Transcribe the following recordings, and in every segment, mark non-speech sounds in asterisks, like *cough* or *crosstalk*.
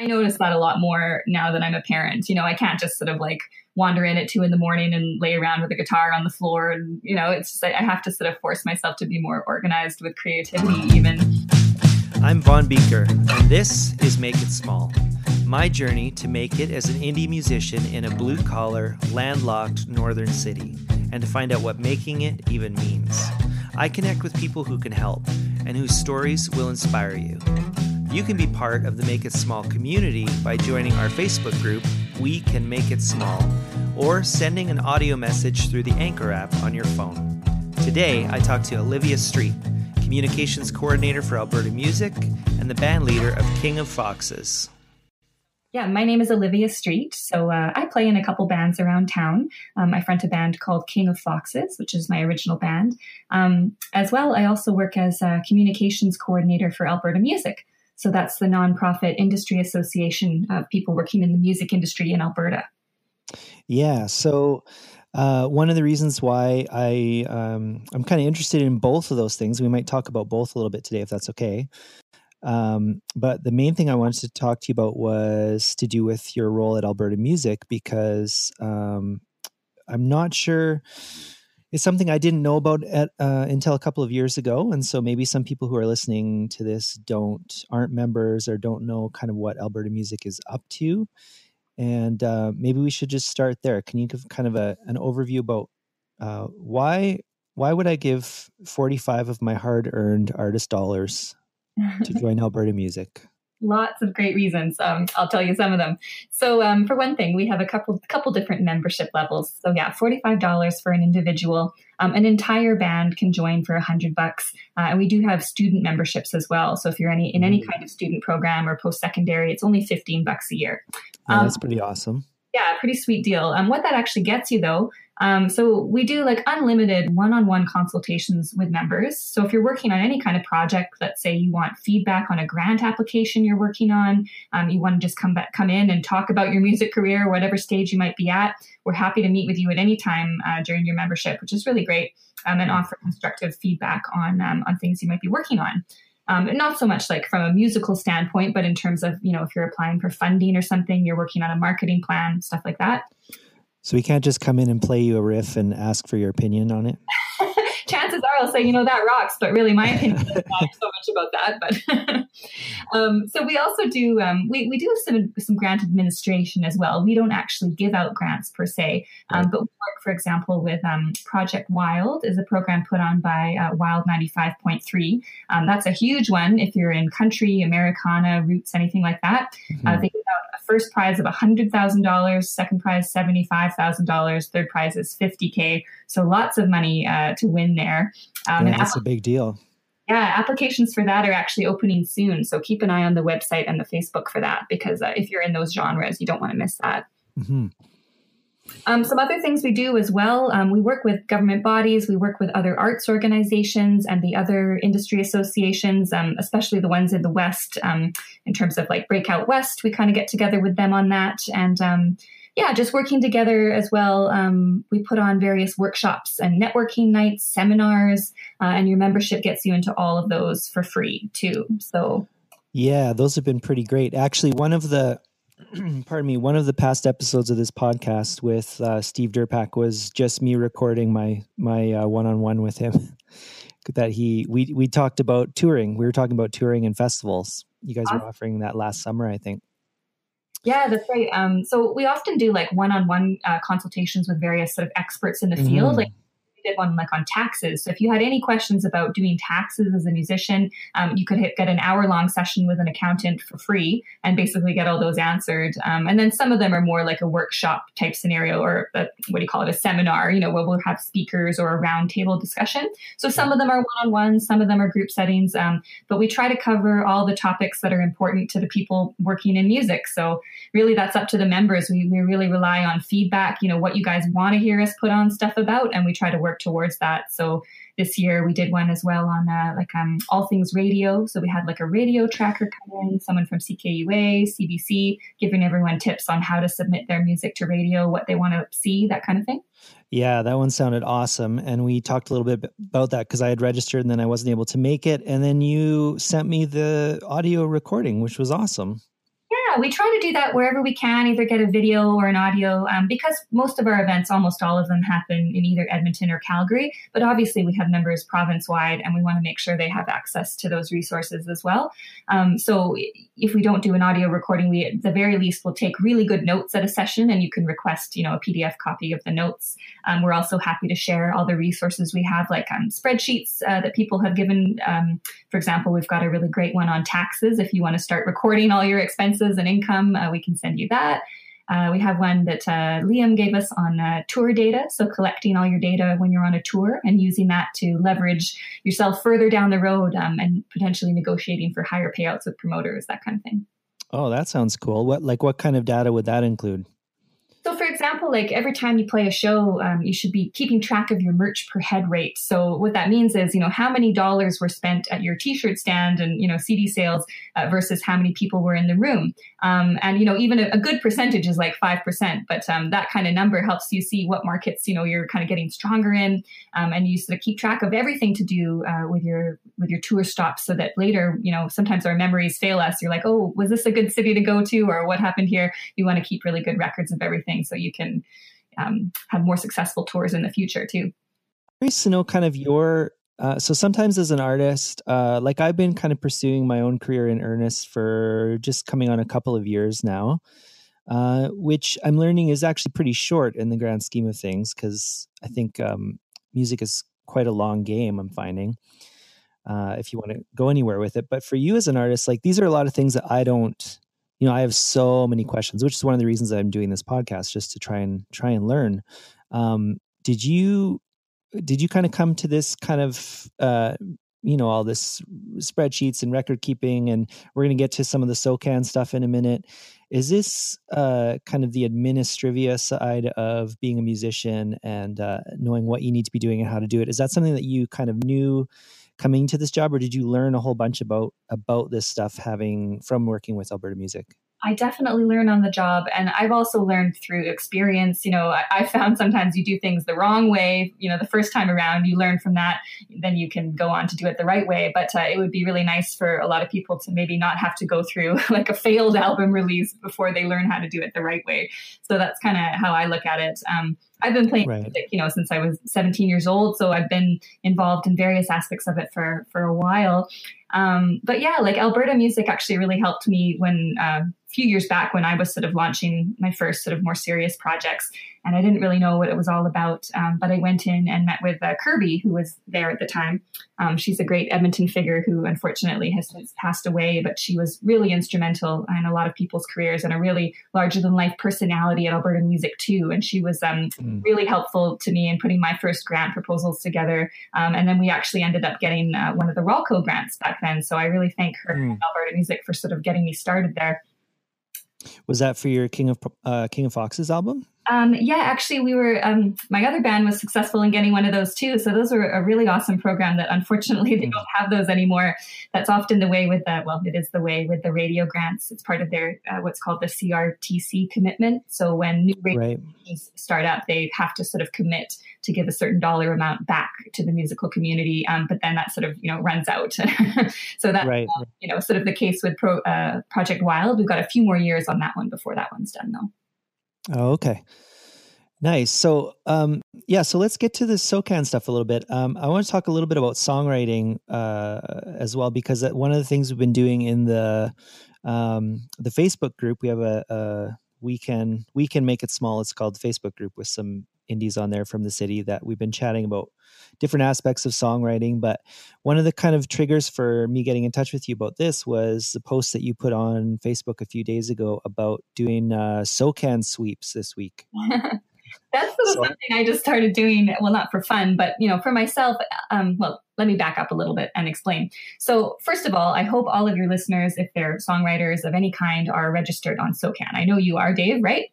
I notice that a lot more now that I'm a parent. You know, I can't just sort of like wander in at two in the morning and lay around with a guitar on the floor. And, you know, it's just, I have to sort of force myself to be more organized with creativity, even. I'm Von Bieker, and this is Make It Small. My journey to make it as an indie musician in a blue collar, landlocked northern city, and to find out what making it even means. I connect with people who can help and whose stories will inspire you. You can be part of the Make It Small community by joining our Facebook group, We Can Make It Small, or sending an audio message through the Anchor app on your phone. Today, I talked to Olivia Street, communications coordinator for Alberta Music and the band leader of King of Foxes. Yeah, my name is Olivia Street. So uh, I play in a couple bands around town. Um, I front a band called King of Foxes, which is my original band. Um, as well, I also work as a communications coordinator for Alberta Music. So that's the nonprofit industry association of people working in the music industry in Alberta. Yeah. So uh, one of the reasons why I um, I'm kind of interested in both of those things. We might talk about both a little bit today, if that's okay. Um, but the main thing I wanted to talk to you about was to do with your role at Alberta Music because um, I'm not sure it's something I didn't know about at, uh, until a couple of years ago, and so maybe some people who are listening to this don't aren't members or don't know kind of what Alberta Music is up to, and uh, maybe we should just start there. Can you give kind of a, an overview about uh, why why would I give forty five of my hard earned artist dollars to *laughs* join Alberta Music? Lots of great reasons. Um, I'll tell you some of them. So, um, for one thing, we have a couple couple different membership levels. So, yeah, forty five dollars for an individual. Um, an entire band can join for a hundred bucks, uh, and we do have student memberships as well. So, if you're any in any mm. kind of student program or post secondary, it's only fifteen bucks a year. Yeah, that's um, pretty awesome. Yeah, pretty sweet deal. Um, what that actually gets you though um, so we do like unlimited one-on-one consultations with members. So if you're working on any kind of project, let's say you want feedback on a grant application you're working on, um, you want to just come back, come in and talk about your music career, whatever stage you might be at. We're happy to meet with you at any time uh, during your membership, which is really great, um, and offer constructive feedback on um, on things you might be working on. Um, not so much like from a musical standpoint, but in terms of you know if you're applying for funding or something, you're working on a marketing plan, stuff like that. So we can't just come in and play you a riff and ask for your opinion on it. *laughs* *laughs* Chances are I'll say, you know, that rocks, but really my opinion is not so much about that. But *laughs* um, so we also do um, we, we do some some grant administration as well. We don't actually give out grants per se, um, right. but we work, for example, with um, Project Wild is a program put on by uh, Wild ninety five point three. Um, that's a huge one if you're in country, Americana, roots, anything like that. Mm-hmm. Uh, they give out a first prize of $100,000, second prize $75,000, third prize is 50K. So lots of money uh, to win there. Um, yeah, that's app- a big deal. Yeah, applications for that are actually opening soon. So keep an eye on the website and the Facebook for that because uh, if you're in those genres, you don't want to miss that. Mm-hmm. Um, some other things we do as well um, we work with government bodies, we work with other arts organizations and the other industry associations, um, especially the ones in the West, um, in terms of like Breakout West. We kind of get together with them on that. And um, yeah, just working together as well. Um, we put on various workshops and networking nights, seminars, uh, and your membership gets you into all of those for free too. So, yeah, those have been pretty great. Actually, one of the *clears throat* pardon me, one of the past episodes of this podcast with uh, Steve Durpak was just me recording my my one on one with him. *laughs* that he we we talked about touring. We were talking about touring and festivals. You guys awesome. were offering that last summer, I think. Yeah, that's right. Um, so we often do like one on one uh, consultations with various sort of experts in the field, mm. like did one like on taxes. So if you had any questions about doing taxes as a musician, um, you could hit, get an hour long session with an accountant for free and basically get all those answered. Um, and then some of them are more like a workshop type scenario or a, what do you call it, a seminar, you know, where we'll have speakers or a roundtable discussion. So some of them are one on one, some of them are group settings. Um, but we try to cover all the topics that are important to the people working in music. So really that's up to the members. We, we really rely on feedback, you know, what you guys want to hear us put on stuff about, and we try to work towards that. So this year we did one as well on uh, like um, all things radio. So we had like a radio tracker come in, someone from CKUA, CBC, giving everyone tips on how to submit their music to radio, what they want to see, that kind of thing. Yeah, that one sounded awesome. And we talked a little bit about that because I had registered and then I wasn't able to make it. And then you sent me the audio recording, which was awesome. Yeah, we try to do that wherever we can, either get a video or an audio, um, because most of our events, almost all of them, happen in either Edmonton or Calgary. But obviously, we have members province wide, and we want to make sure they have access to those resources as well. Um, so if we don't do an audio recording, we at the very least will take really good notes at a session, and you can request, you know, a PDF copy of the notes. Um, we're also happy to share all the resources we have, like um, spreadsheets uh, that people have given. Um, for example, we've got a really great one on taxes. If you want to start recording all your expenses and income, uh, we can send you that. Uh, we have one that uh, Liam gave us on uh, tour data. So, collecting all your data when you're on a tour and using that to leverage yourself further down the road um, and potentially negotiating for higher payouts with promoters, that kind of thing. Oh, that sounds cool. What like what kind of data would that include? Example, like every time you play a show, um, you should be keeping track of your merch per head rate. So, what that means is, you know, how many dollars were spent at your T-shirt stand and you know CD sales uh, versus how many people were in the room. Um, and you know, even a, a, good percentage is like five percent, but um, that kind of number helps you see what markets you know you're kind of getting stronger in, um, and you sort of keep track of everything to do uh, with your with your tour stops, so that later, you know, sometimes our memories fail us. You're like, oh, was this a good city to go to, or what happened here? You want to keep really good records of everything so you can um, have more successful tours in the future too. Curious to know kind of your uh, so sometimes as an artist, uh, like I've been kind of pursuing my own career in earnest for just coming on a couple of years now, uh, which I'm learning is actually pretty short in the grand scheme of things because I think um, music is quite a long game. I'm finding uh, if you want to go anywhere with it. But for you as an artist, like these are a lot of things that I don't you know, I have so many questions, which is one of the reasons I'm doing this podcast, just to try and try and learn. Um, did you did you kind of come to this kind of uh, you know all this spreadsheets and record keeping, and we're going to get to some of the SOCAN stuff in a minute. Is this uh, kind of the administrivia side of being a musician and uh, knowing what you need to be doing and how to do it? Is that something that you kind of knew coming to this job, or did you learn a whole bunch about about this stuff having from working with Alberta Music? I definitely learn on the job. And I've also learned through experience. You know, I, I, found sometimes you do things the wrong way, you know, the first time around, you learn from that, then you can go on to do it the right way. But uh, it would be really nice for a lot of people to maybe not have to go through *laughs* like a failed album release before they learn how to do it the right way. So that's kind of how I look at it. Um, I've been playing right. music, you know, since I was 17 years old. So I've been involved in various aspects of it for for a while. Um, but yeah, like Alberta music actually really helped me when uh, a few years back when I was sort of launching my first sort of more serious projects and I didn't really know what it was all about. Um, but I went in and met with uh, Kirby, who was there at the time. Um, she's a great Edmonton figure who unfortunately has since passed away, but she was really instrumental in a lot of people's careers and a really larger than life personality at Alberta Music too. And she was um, mm. really helpful to me in putting my first grant proposals together. Um, and then we actually ended up getting uh, one of the Rawlco grants back then. So I really thank her mm. Alberta Music for sort of getting me started there. Was that for your King of uh, King of Foxes album? Um, yeah, actually, we were. Um, my other band was successful in getting one of those too. So those were a really awesome program. That unfortunately they don't have those anymore. That's often the way with the. Well, it is the way with the radio grants. It's part of their uh, what's called the CRTC commitment. So when new radio right. start up, they have to sort of commit to give a certain dollar amount back to the musical community. Um, but then that sort of you know runs out. *laughs* so that's right. uh, you know sort of the case with Pro, uh, Project Wild. We've got a few more years on that one before that one's done though. Oh, okay. Nice. So, um, yeah, so let's get to the SOCAN stuff a little bit. Um, I want to talk a little bit about songwriting uh, as well, because one of the things we've been doing in the um, the Facebook group, we have a, a we can we can make it small. It's called Facebook group with some indies on there from the city that we've been chatting about different aspects of songwriting. But one of the kind of triggers for me getting in touch with you about this was the post that you put on Facebook a few days ago about doing uh, SOCAN sweeps this week. *laughs* That's sort of so, something I just started doing. Well, not for fun, but you know, for myself. Um, well, let me back up a little bit and explain. So, first of all, I hope all of your listeners, if they're songwriters of any kind, are registered on SOCAN. I know you are, Dave, right?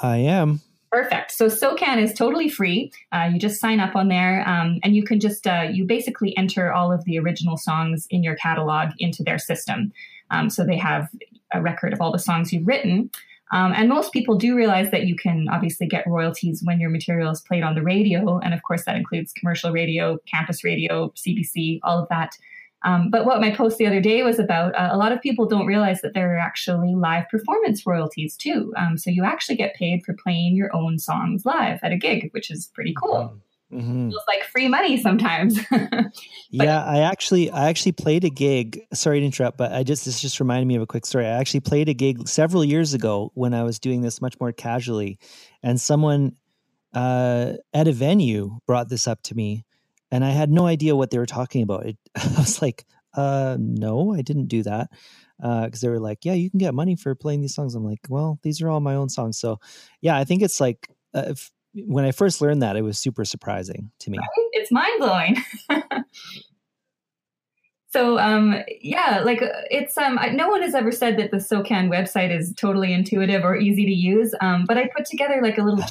I am. Perfect. So SOCAN is totally free. Uh, you just sign up on there, um, and you can just uh, you basically enter all of the original songs in your catalog into their system. Um, so they have a record of all the songs you've written. Um, and most people do realize that you can obviously get royalties when your material is played on the radio, and of course that includes commercial radio, campus radio, CBC, all of that. Um, but what my post the other day was about, uh, a lot of people don't realize that there are actually live performance royalties too. Um, so you actually get paid for playing your own songs live at a gig, which is pretty cool. Mm-hmm. Feels like free money sometimes. *laughs* yeah, I actually I actually played a gig. Sorry to interrupt, but I just this just reminded me of a quick story. I actually played a gig several years ago when I was doing this much more casually, and someone uh, at a venue brought this up to me, and I had no idea what they were talking about. It, *laughs* I was like, uh, "No, I didn't do that," because uh, they were like, "Yeah, you can get money for playing these songs." I'm like, "Well, these are all my own songs." So, yeah, I think it's like uh, when I first learned that, it was super surprising to me. It's mind blowing. *laughs* so um, yeah like it's um no one has ever said that the socan website is totally intuitive or easy to use um, but i put together like a little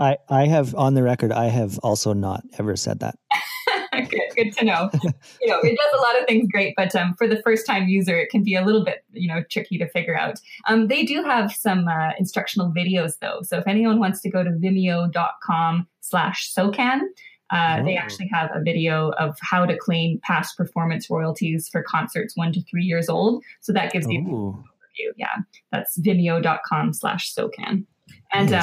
i i have on the record i have also not ever said that. *laughs* Good good to know. You know it does a lot of things great but um, for the first time user it can be a little bit you know tricky to figure out. Um, they do have some uh, instructional videos though. So if anyone wants to go to vimeo.com slash socan uh, oh. They actually have a video of how to claim past performance royalties for concerts one to three years old. So that gives you an overview. Yeah, that's vimeo.com slash SOCAN. And uh,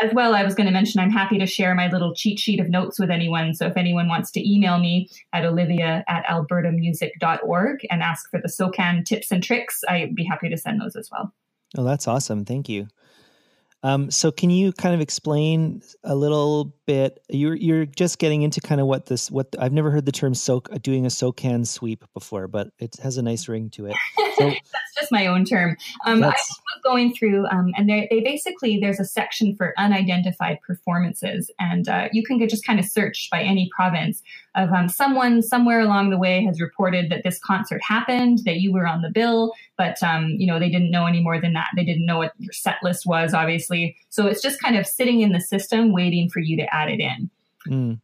as well, I was going to mention I'm happy to share my little cheat sheet of notes with anyone. So if anyone wants to email me at olivia at albertamusic.org and ask for the SOCAN tips and tricks, I'd be happy to send those as well. Oh, that's awesome. Thank you. Um, so can you kind of explain a little bit? You're you're just getting into kind of what this what I've never heard the term soak doing a SOCAN sweep before, but it has a nice ring to it. So, *laughs* that's just my own term. Um, I was going through, um, and they they basically there's a section for unidentified performances, and uh, you can just kind of search by any province of um, someone somewhere along the way has reported that this concert happened, that you were on the bill, but um, you know they didn't know any more than that. They didn't know what your set list was, obviously. So it's just kind of sitting in the system, waiting for you to add it in. Mm.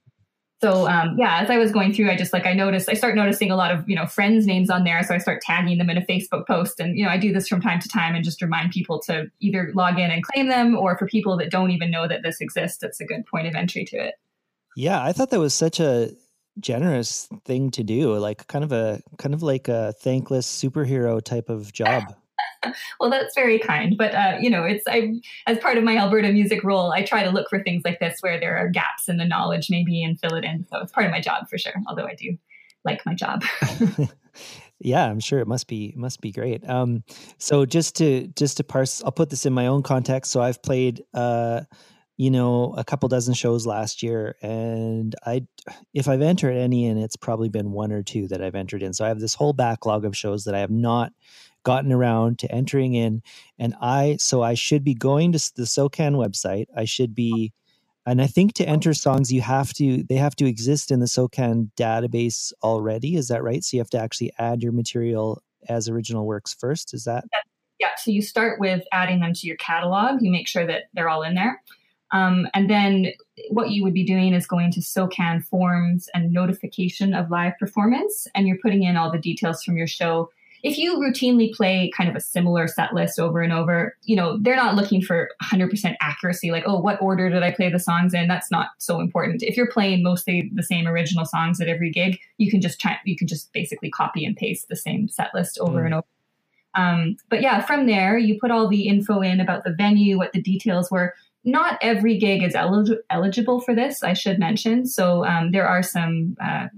So um, yeah, as I was going through, I just like I noticed I start noticing a lot of you know friends' names on there, so I start tagging them in a Facebook post, and you know I do this from time to time and just remind people to either log in and claim them, or for people that don't even know that this exists, it's a good point of entry to it. Yeah, I thought that was such a generous thing to do like kind of a kind of like a thankless superhero type of job. *laughs* Well that's very kind but uh, you know it's i as part of my alberta music role i try to look for things like this where there are gaps in the knowledge maybe and fill it in so it's part of my job for sure although i do like my job. *laughs* *laughs* Yeah i'm sure it must be it must be great. Um so just to just to parse i'll put this in my own context. So i've played uh you know, a couple dozen shows last year, and I, if I've entered any in, it's probably been one or two that I've entered in. So I have this whole backlog of shows that I have not gotten around to entering in, and I, so I should be going to the SOCAN website. I should be, and I think to enter songs, you have to, they have to exist in the SOCAN database already. Is that right? So you have to actually add your material as original works first. Is that? Yeah. So you start with adding them to your catalog. You make sure that they're all in there. Um, and then what you would be doing is going to SOCAN forms and notification of live performance, and you're putting in all the details from your show. If you routinely play kind of a similar set list over and over, you know, they're not looking for 100% accuracy, like, oh, what order did I play the songs in? That's not so important. If you're playing mostly the same original songs at every gig, you can just try, you can just basically copy and paste the same set list over mm. and over. Um, but yeah, from there, you put all the info in about the venue, what the details were not every gig is elig- eligible for this, I should mention. So um, there are some uh,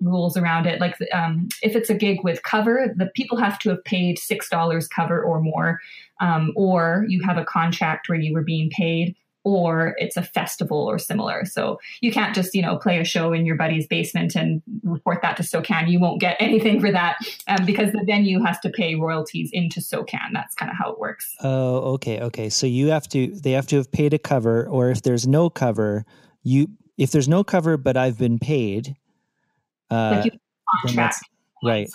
rules around it. Like um, if it's a gig with cover, the people have to have paid $6 cover or more, um, or you have a contract where you were being paid or it's a festival or similar. So you can't just, you know, play a show in your buddy's basement and report that to SOCAN. You won't get *laughs* anything for that um, because the venue has to pay royalties into SOCAN. That's kind of how it works. Oh, okay. Okay. So you have to, they have to have paid a cover or if there's no cover, you, if there's no cover, but I've been paid, uh, like contract, right.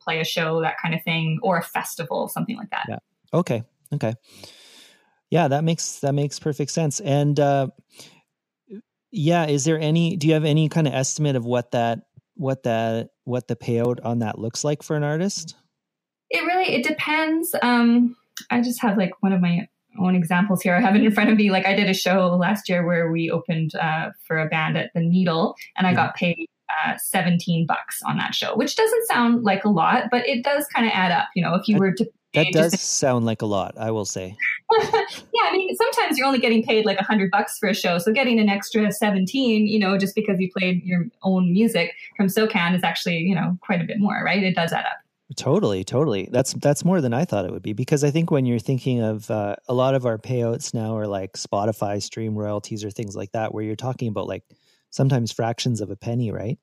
Play a show, that kind of thing, or a festival, something like that. Yeah. Okay. Okay. Yeah, that makes that makes perfect sense. And uh, yeah, is there any? Do you have any kind of estimate of what that what that what the payout on that looks like for an artist? It really it depends. Um, I just have like one of my own examples here. I have it in front of me. Like I did a show last year where we opened uh, for a band at the Needle, and I yeah. got paid uh, 17 bucks on that show, which doesn't sound like a lot, but it does kind of add up. You know, if you were to that does just, *laughs* sound like a lot, I will say. yeah, I mean, sometimes you're only getting paid like a hundred bucks for a show, so getting an extra 17, you know, just because you played your own music from SOCAN is actually, you know, quite a bit more, right? It does add up. Totally, totally. That's that's more than I thought it would be because I think when you're thinking of uh, a lot of our payouts now are like Spotify stream royalties or things like that, where you're talking about like sometimes fractions of a penny, right?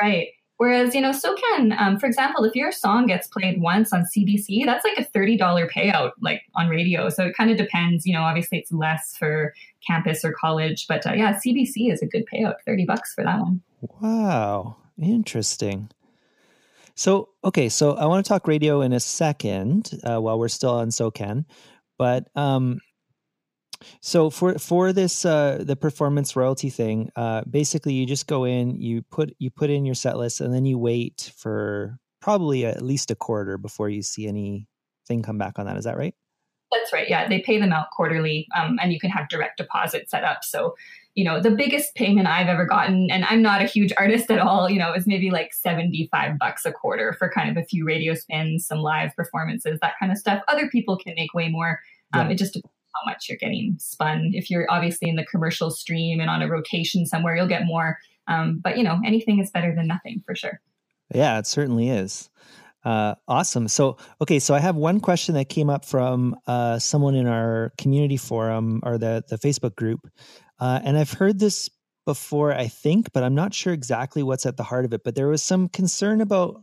Right. Whereas, you know, SOCAN, um, for example, if your song gets played once on CBC, that's like a $30 payout, like on radio. So it kind of depends, you know, obviously it's less for campus or college, but uh, yeah, CBC is a good payout, 30 bucks for that one. Wow. Interesting. So, okay, so I want to talk radio in a second uh, while we're still on SOCAN, but um, so for for this uh, the performance royalty thing, uh, basically you just go in, you put you put in your set list, and then you wait for probably at least a quarter before you see anything come back on that. Is that right? That's right. Yeah, they pay them out quarterly, um, and you can have direct deposit set up. So, you know, the biggest payment I've ever gotten, and I'm not a huge artist at all, you know, is maybe like 75 bucks a quarter for kind of a few radio spins, some live performances, that kind of stuff. Other people can make way more. Um, yeah. It just how much you're getting spun. If you're obviously in the commercial stream and on a rotation somewhere, you'll get more. Um, but you know, anything is better than nothing for sure. Yeah, it certainly is. Uh, awesome. So, okay, so I have one question that came up from uh, someone in our community forum or the the Facebook group, uh, and I've heard this before, I think, but I'm not sure exactly what's at the heart of it. But there was some concern about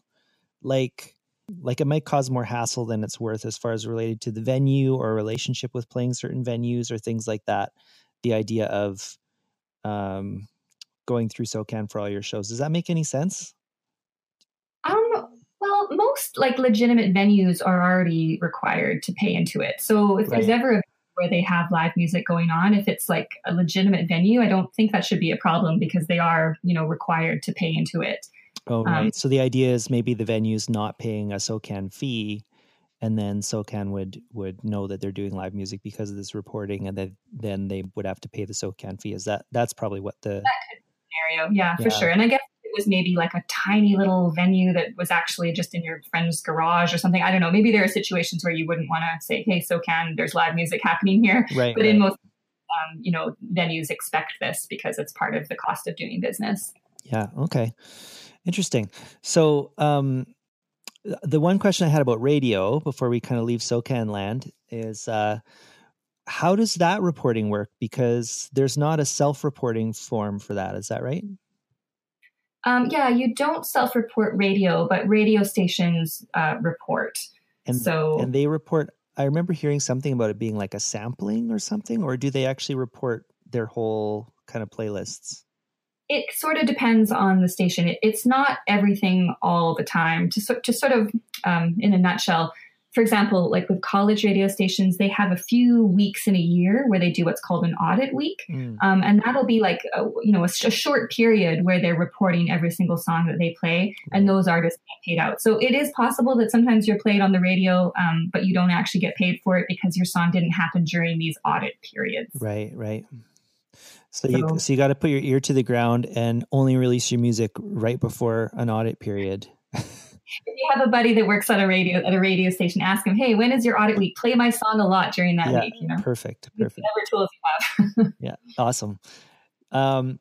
like like it might cause more hassle than it's worth as far as related to the venue or relationship with playing certain venues or things like that. The idea of um, going through SOCAN for all your shows. Does that make any sense? Um, well, most like legitimate venues are already required to pay into it. So if right. there's ever a where they have live music going on, if it's like a legitimate venue, I don't think that should be a problem because they are, you know, required to pay into it. Oh, right. Um, so the idea is maybe the venue's not paying a SOCAN fee, and then SOCAN would would know that they're doing live music because of this reporting, and then then they would have to pay the SOCAN fee. Is that that's probably what the scenario? Yeah, yeah, for sure. And I guess it was maybe like a tiny little venue that was actually just in your friend's garage or something. I don't know. Maybe there are situations where you wouldn't want to say, "Hey, SOCAN, there's live music happening here." Right. But right. in most um, you know venues expect this because it's part of the cost of doing business. Yeah. Okay. Interesting. So, um, the one question I had about radio before we kind of leave SOCAN land is uh, how does that reporting work? Because there's not a self reporting form for that. Is that right? Um, yeah, you don't self report radio, but radio stations uh, report. And, so, and they report. I remember hearing something about it being like a sampling or something, or do they actually report their whole kind of playlists? It sort of depends on the station. It, it's not everything all the time. To, to sort of, um, in a nutshell, for example, like with college radio stations, they have a few weeks in a year where they do what's called an audit week, mm. um, and that'll be like a, you know a, a, short period where they're reporting every single song that they play, and those artists get paid out. So it is possible that sometimes you're played on the radio, um, but you don't actually get paid for it because your song didn't happen during these audit periods. Right, right. So, so you so you got to put your ear to the ground and only release your music right before an audit period. if you have a buddy that works at a radio at a radio station, ask him, "Hey, when is your audit week? Play my song a lot during that yeah, week." You know, perfect, perfect. Whatever tools you have. *laughs* yeah, awesome. Um,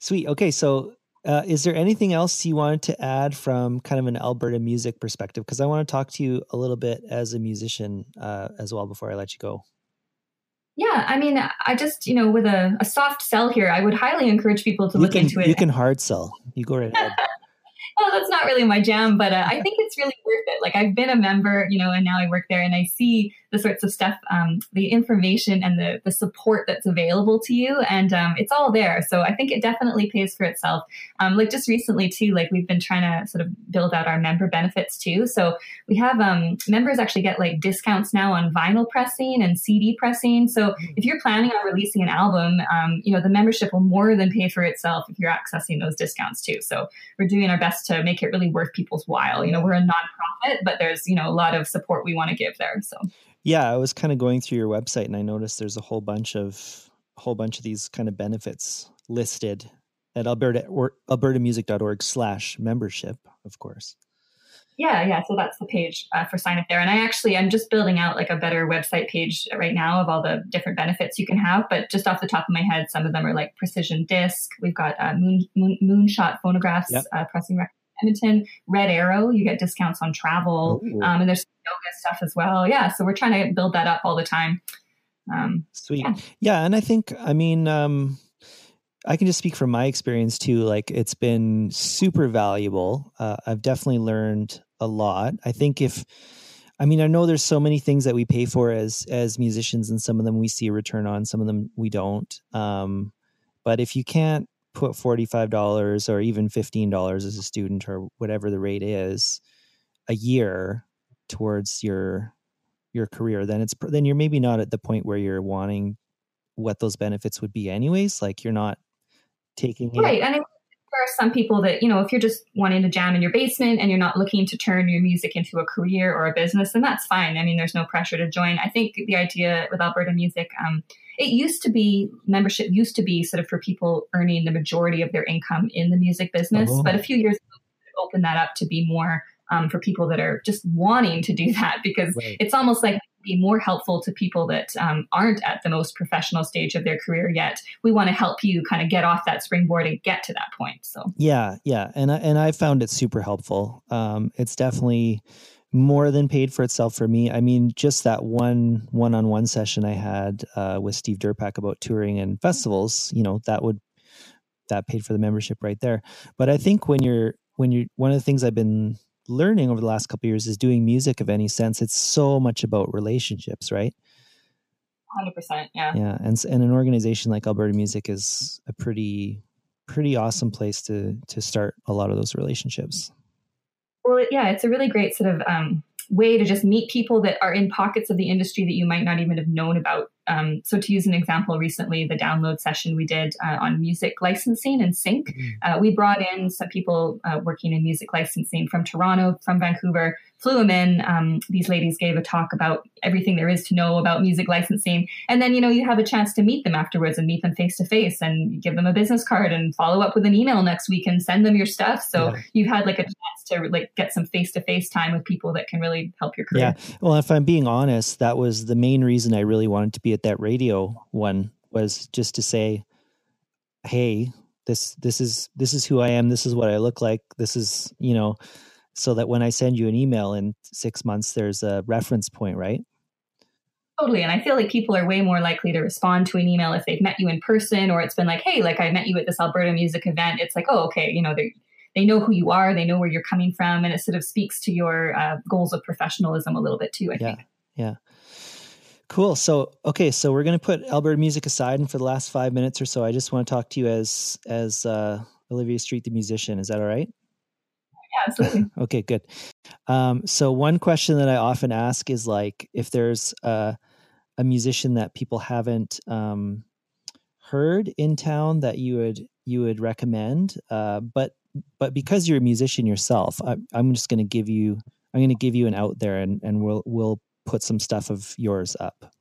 sweet. Okay, so uh, is there anything else you wanted to add from kind of an Alberta music perspective? Because I want to talk to you a little bit as a musician uh, as well before I let you go. Yeah, I mean, I just, you know, with a, a soft sell here, I would highly encourage people to you look can, into it. You can hard sell. You go right ahead. *laughs* well, that's not really my jam, but uh, I think it's really worth it. Like I've been a member, you know, and now I work there and I see the sorts of stuff, um, the information and the, the support that's available to you. And um, it's all there. So I think it definitely pays for itself. Um, like just recently too, like we've been trying to sort of build out our member benefits too. So we have um, members actually get like discounts now on vinyl pressing and CD pressing. So if you're planning on releasing an album, um, you know, the membership will more than pay for itself if you're accessing those discounts too. So we're doing our best to make it really worth people's while. You know, we're a nonprofit, but there's, you know, a lot of support we want to give there. So yeah, I was kind of going through your website and I noticed there's a whole bunch of a whole bunch of these kind of benefits listed at Alberta or albertamusic.org slash membership, of course. Yeah, yeah. So that's the page uh, for sign up there. And I actually, I'm just building out like a better website page right now of all the different benefits you can have. But just off the top of my head, some of them are like precision disc. We've got uh, moon, moon, moonshot phonographs, yep. uh, pressing record Edmonton. Red Arrow, you get discounts on travel. Um, and there's yoga stuff as well. Yeah. So we're trying to build that up all the time. Um, Sweet. Yeah. yeah. And I think, I mean, um, I can just speak from my experience too. Like it's been super valuable. Uh, I've definitely learned a lot. I think if, I mean, I know there's so many things that we pay for as as musicians, and some of them we see a return on, some of them we don't. Um, but if you can't put forty five dollars or even fifteen dollars as a student or whatever the rate is a year towards your your career, then it's then you're maybe not at the point where you're wanting what those benefits would be anyways. Like you're not taking right, it. and are some people that, you know, if you're just wanting to jam in your basement and you're not looking to turn your music into a career or a business, then that's fine. I mean, there's no pressure to join. I think the idea with Alberta Music, um, it used to be membership used to be sort of for people earning the majority of their income in the music business. Oh. But a few years ago, opened that up to be more um, for people that are just wanting to do that because right. it's almost like be more helpful to people that um, aren't at the most professional stage of their career yet. We want to help you kind of get off that springboard and get to that point. So yeah, yeah, and I, and I found it super helpful. Um, it's definitely more than paid for itself for me. I mean, just that one one-on-one session I had uh, with Steve Durpak about touring and festivals, you know, that would that paid for the membership right there. But I think when you're when you're one of the things I've been learning over the last couple years is doing music of any sense. It's so much about relationships right? 100% yeah. Yeah and, and an organization like alberta music is a pretty pretty awesome place to to start a lot of those relationships. Well yeah it's a really great sort of um, way to just meet people that are in pockets of the industry that you might not even have known about um, so, to use an example, recently the download session we did uh, on music licensing and sync, mm-hmm. uh, we brought in some people uh, working in music licensing from Toronto, from Vancouver, flew them in. Um, these ladies gave a talk about everything there is to know about music licensing. And then, you know, you have a chance to meet them afterwards and meet them face to face and give them a business card and follow up with an email next week and send them your stuff. So yeah. you've had like a chance to like get some face to face time with people that can really help your career. Yeah. Well, if I'm being honest, that was the main reason I really wanted to be at that radio one was just to say, Hey, this, this is, this is who I am. This is what I look like. This is, you know, so that when I send you an email in six months, there's a reference point, right? Totally. And I feel like people are way more likely to respond to an email if they've met you in person or it's been like, hey, like I met you at this Alberta music event. It's like, oh, okay, you know, they they know who you are, they know where you're coming from, and it sort of speaks to your uh, goals of professionalism a little bit too. I yeah, think. Yeah. Cool. So, okay, so we're going to put Alberta music aside, and for the last five minutes or so, I just want to talk to you as as uh, Olivia Street, the musician. Is that all right? Yeah, absolutely. *laughs* okay, good. Um, so one question that I often ask is like, if there's a, a musician that people haven't um, heard in town that you would you would recommend, uh, but but because you're a musician yourself, I, I'm just going to give you I'm going to give you an out there, and and we'll we'll put some stuff of yours up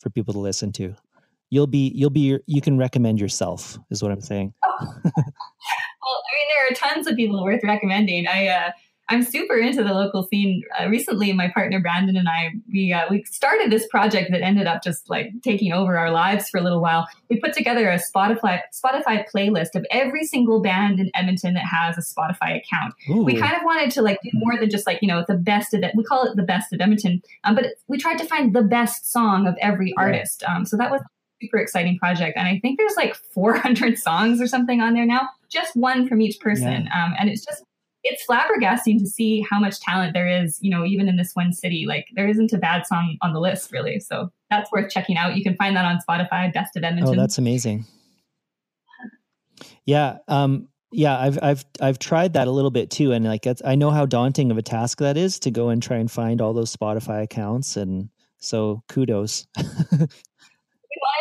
for people to listen to. You'll be you'll be you can recommend yourself is what I'm saying. Oh. *laughs* well, I mean, there are tons of people worth recommending. I uh, I'm super into the local scene. Uh, recently, my partner Brandon and I we uh, we started this project that ended up just like taking over our lives for a little while. We put together a Spotify Spotify playlist of every single band in Edmonton that has a Spotify account. Ooh. We kind of wanted to like do more than just like you know the best of it. We call it the best of Edmonton, um, but it, we tried to find the best song of every artist. Um, so that was super exciting project. And I think there's like 400 songs or something on there now, just one from each person. Yeah. Um, and it's just, it's flabbergasting to see how much talent there is, you know, even in this one city. Like there isn't a bad song on the list really. So that's worth checking out. You can find that on Spotify, Best of Edmonton. Oh, that's amazing. Yeah. Um, yeah, I've I've I've tried that a little bit too, and like I know how daunting of a task that is to go and try and find all those Spotify accounts, and so kudos. *laughs*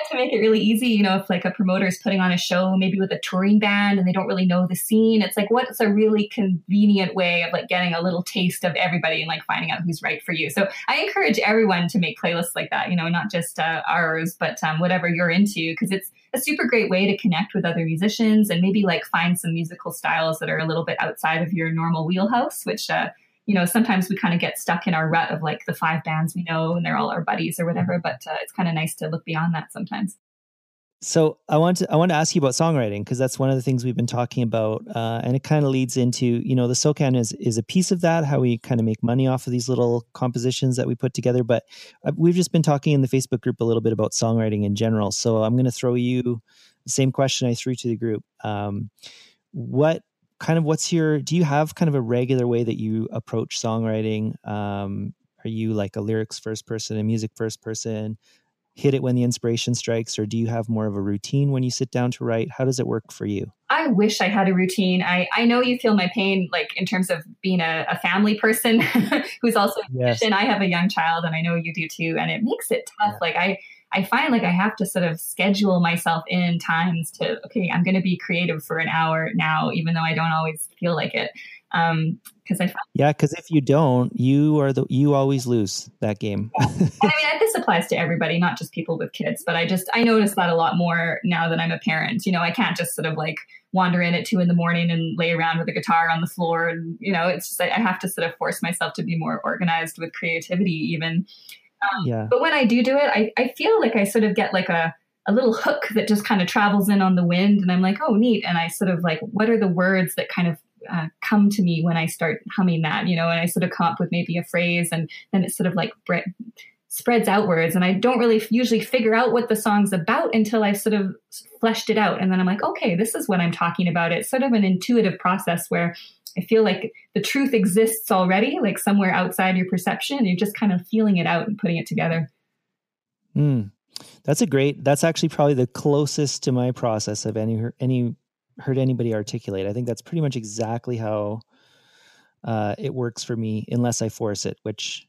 to make it really easy. You know, if like a promoter is putting on a show, maybe with a touring band, and they don't really know the scene, it's like what's a really convenient way of like getting a little taste of everybody and like finding out who's right for you. So I encourage everyone to make playlists like that. You know, not just uh, ours, but um, whatever you're into, because it's a super great way to connect with other musicians and maybe like find some musical styles that are a little bit outside of your normal wheelhouse, which, uh, you know, sometimes we kind of get stuck in our rut of like the five bands we know and they're all our buddies or whatever. But uh, it's kind of nice to look beyond that sometimes. So I want to I want to ask you about songwriting because that's one of the things we've been talking about, uh, and it kind of leads into you know the SOCAN is is a piece of that how we kind of make money off of these little compositions that we put together. But uh, we've just been talking in the Facebook group a little bit about songwriting in general. So I'm going to throw you the same question I threw to the group. Um, what kind of what's your do you have kind of a regular way that you approach songwriting? Um, are you like a lyrics first person, a music first person? hit it when the inspiration strikes or do you have more of a routine when you sit down to write how does it work for you i wish i had a routine i, I know you feel my pain like in terms of being a, a family person *laughs* who's also yes. and i have a young child and i know you do too and it makes it tough yeah. like i I find like I have to sort of schedule myself in times to, okay, I'm going to be creative for an hour now, even though I don't always feel like it. Um, because I find yeah, because if you don't, you are the you always lose that game. I mean, this applies to everybody, not just people with kids. But I just I notice that a lot more now that I'm a parent. You know, I can't just sort of like wander in at two in the morning and lay around with a guitar on the floor, and you know, it's just I have to sort of force myself to be more organized with creativity, even. Um, yeah. But when I do do it, I, I feel like I sort of get like a, a little hook that just kind of travels in on the wind. And I'm like, oh, neat. And I sort of like, what are the words that kind of uh, come to me when I start humming that, you know, and I sort of come up with maybe a phrase and then it sort of like bre- spreads outwards. And I don't really usually figure out what the song's about until I've sort of fleshed it out. And then I'm like, okay, this is what I'm talking about. It's sort of an intuitive process where I feel like the truth exists already, like somewhere outside your perception. You're just kind of feeling it out and putting it together. Mm, that's a great. That's actually probably the closest to my process of any any heard anybody articulate. I think that's pretty much exactly how uh, it works for me, unless I force it, which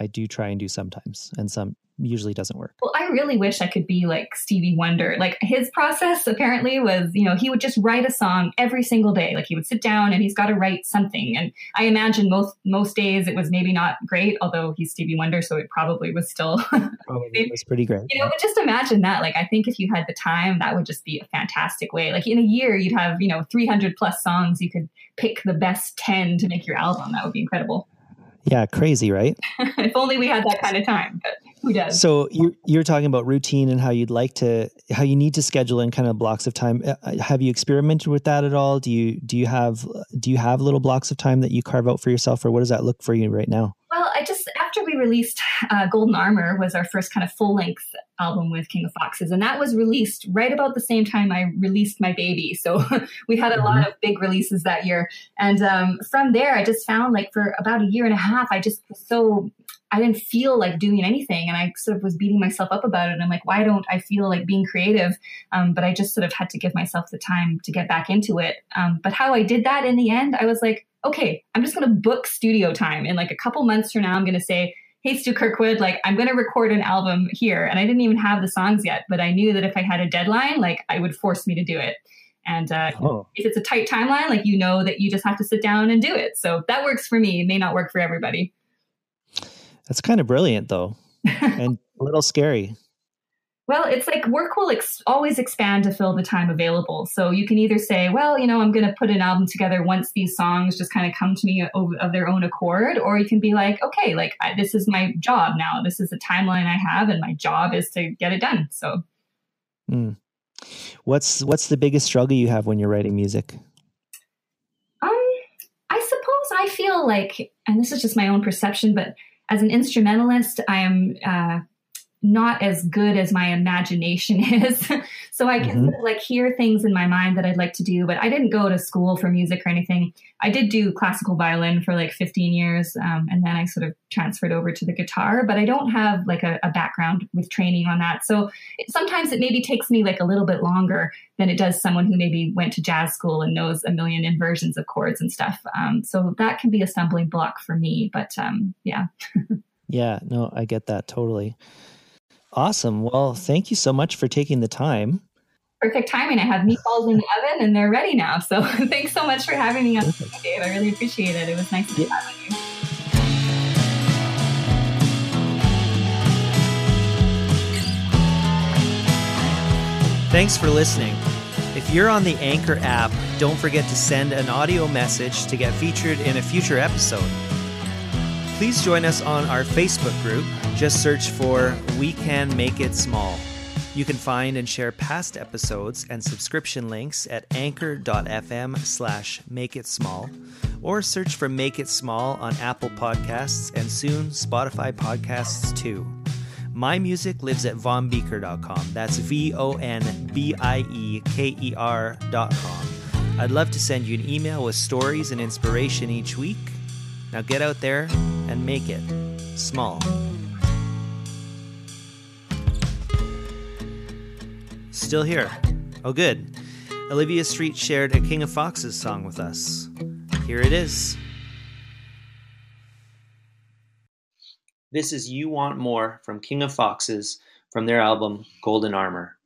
I do try and do sometimes, and some usually doesn't work. Well, I really wish I could be like Stevie Wonder. Like his process apparently was, you know, he would just write a song every single day. Like he would sit down and he's got to write something. And I imagine most most days it was maybe not great, although he's Stevie Wonder, so it probably was still *laughs* probably it was *laughs* pretty great. You know, but just imagine that. Like I think if you had the time, that would just be a fantastic way. Like in a year you'd have, you know, 300 plus songs. You could pick the best 10 to make your album. That would be incredible. Yeah, crazy, right? *laughs* if only we had that kind of time. But who does? So you're you're talking about routine and how you'd like to, how you need to schedule in kind of blocks of time. Uh, uh, have you experimented with that at all? Do you do you have do you have little blocks of time that you carve out for yourself, or what does that look for you right now? Well, I just after we released uh, Golden Armor was our first kind of full length album with King of Foxes, and that was released right about the same time I released my baby. So *laughs* we had a mm-hmm. lot of big releases that year, and um, from there, I just found like for about a year and a half, I just was so I didn't feel like doing anything. And I sort of was beating myself up about it. And I'm like, why don't I feel like being creative? Um, but I just sort of had to give myself the time to get back into it. Um, but how I did that in the end, I was like, okay, I'm just going to book studio time. In like a couple months from now, I'm going to say, hey, Stu Kirkwood, like I'm going to record an album here. And I didn't even have the songs yet, but I knew that if I had a deadline, like I would force me to do it. And uh, oh. if it's a tight timeline, like you know that you just have to sit down and do it. So that works for me. It may not work for everybody. That's kind of brilliant, though, *laughs* and a little scary. Well, it's like work will ex- always expand to fill the time available. So you can either say, well, you know, I'm going to put an album together once these songs just kind of come to me of, of their own accord, or you can be like, okay, like I, this is my job now. This is the timeline I have, and my job is to get it done. So, mm. what's what's the biggest struggle you have when you're writing music? Um, I suppose I feel like, and this is just my own perception, but as an instrumentalist, I am uh, not as good as my imagination *laughs* is. so I can mm-hmm. like hear things in my mind that I'd like to do, but I didn't go to school for music or anything. I did do classical violin for like 15 years, um, and then I sort of transferred over to the guitar. But I don't have like a, a background with training on that. So it, sometimes it maybe takes me like a little bit longer than it does someone who maybe went to jazz school and knows a million inversions of chords and stuff. Um, so that can be a stumbling block for me. But um, yeah. *laughs* yeah, no, I get that totally. Awesome. Well, thank you so much for taking the time. Perfect timing. I have meatballs in the oven and they're ready now. So *laughs* thanks so much for having me on Dave. I really appreciate it. It was nice to yeah. chat with you. Thanks for listening. If you're on the Anchor app, don't forget to send an audio message to get featured in a future episode. Please join us on our Facebook group. Just search for We Can Make It Small. You can find and share past episodes and subscription links at anchor.fm slash make it small or search for Make It Small on Apple Podcasts and soon Spotify Podcasts too. My music lives at vonbieker.com. That's V O N B I E K E R.com. I'd love to send you an email with stories and inspiration each week. Now get out there and make it small. Still here. Oh, good. Olivia Street shared a King of Foxes song with us. Here it is. This is You Want More from King of Foxes from their album Golden Armor.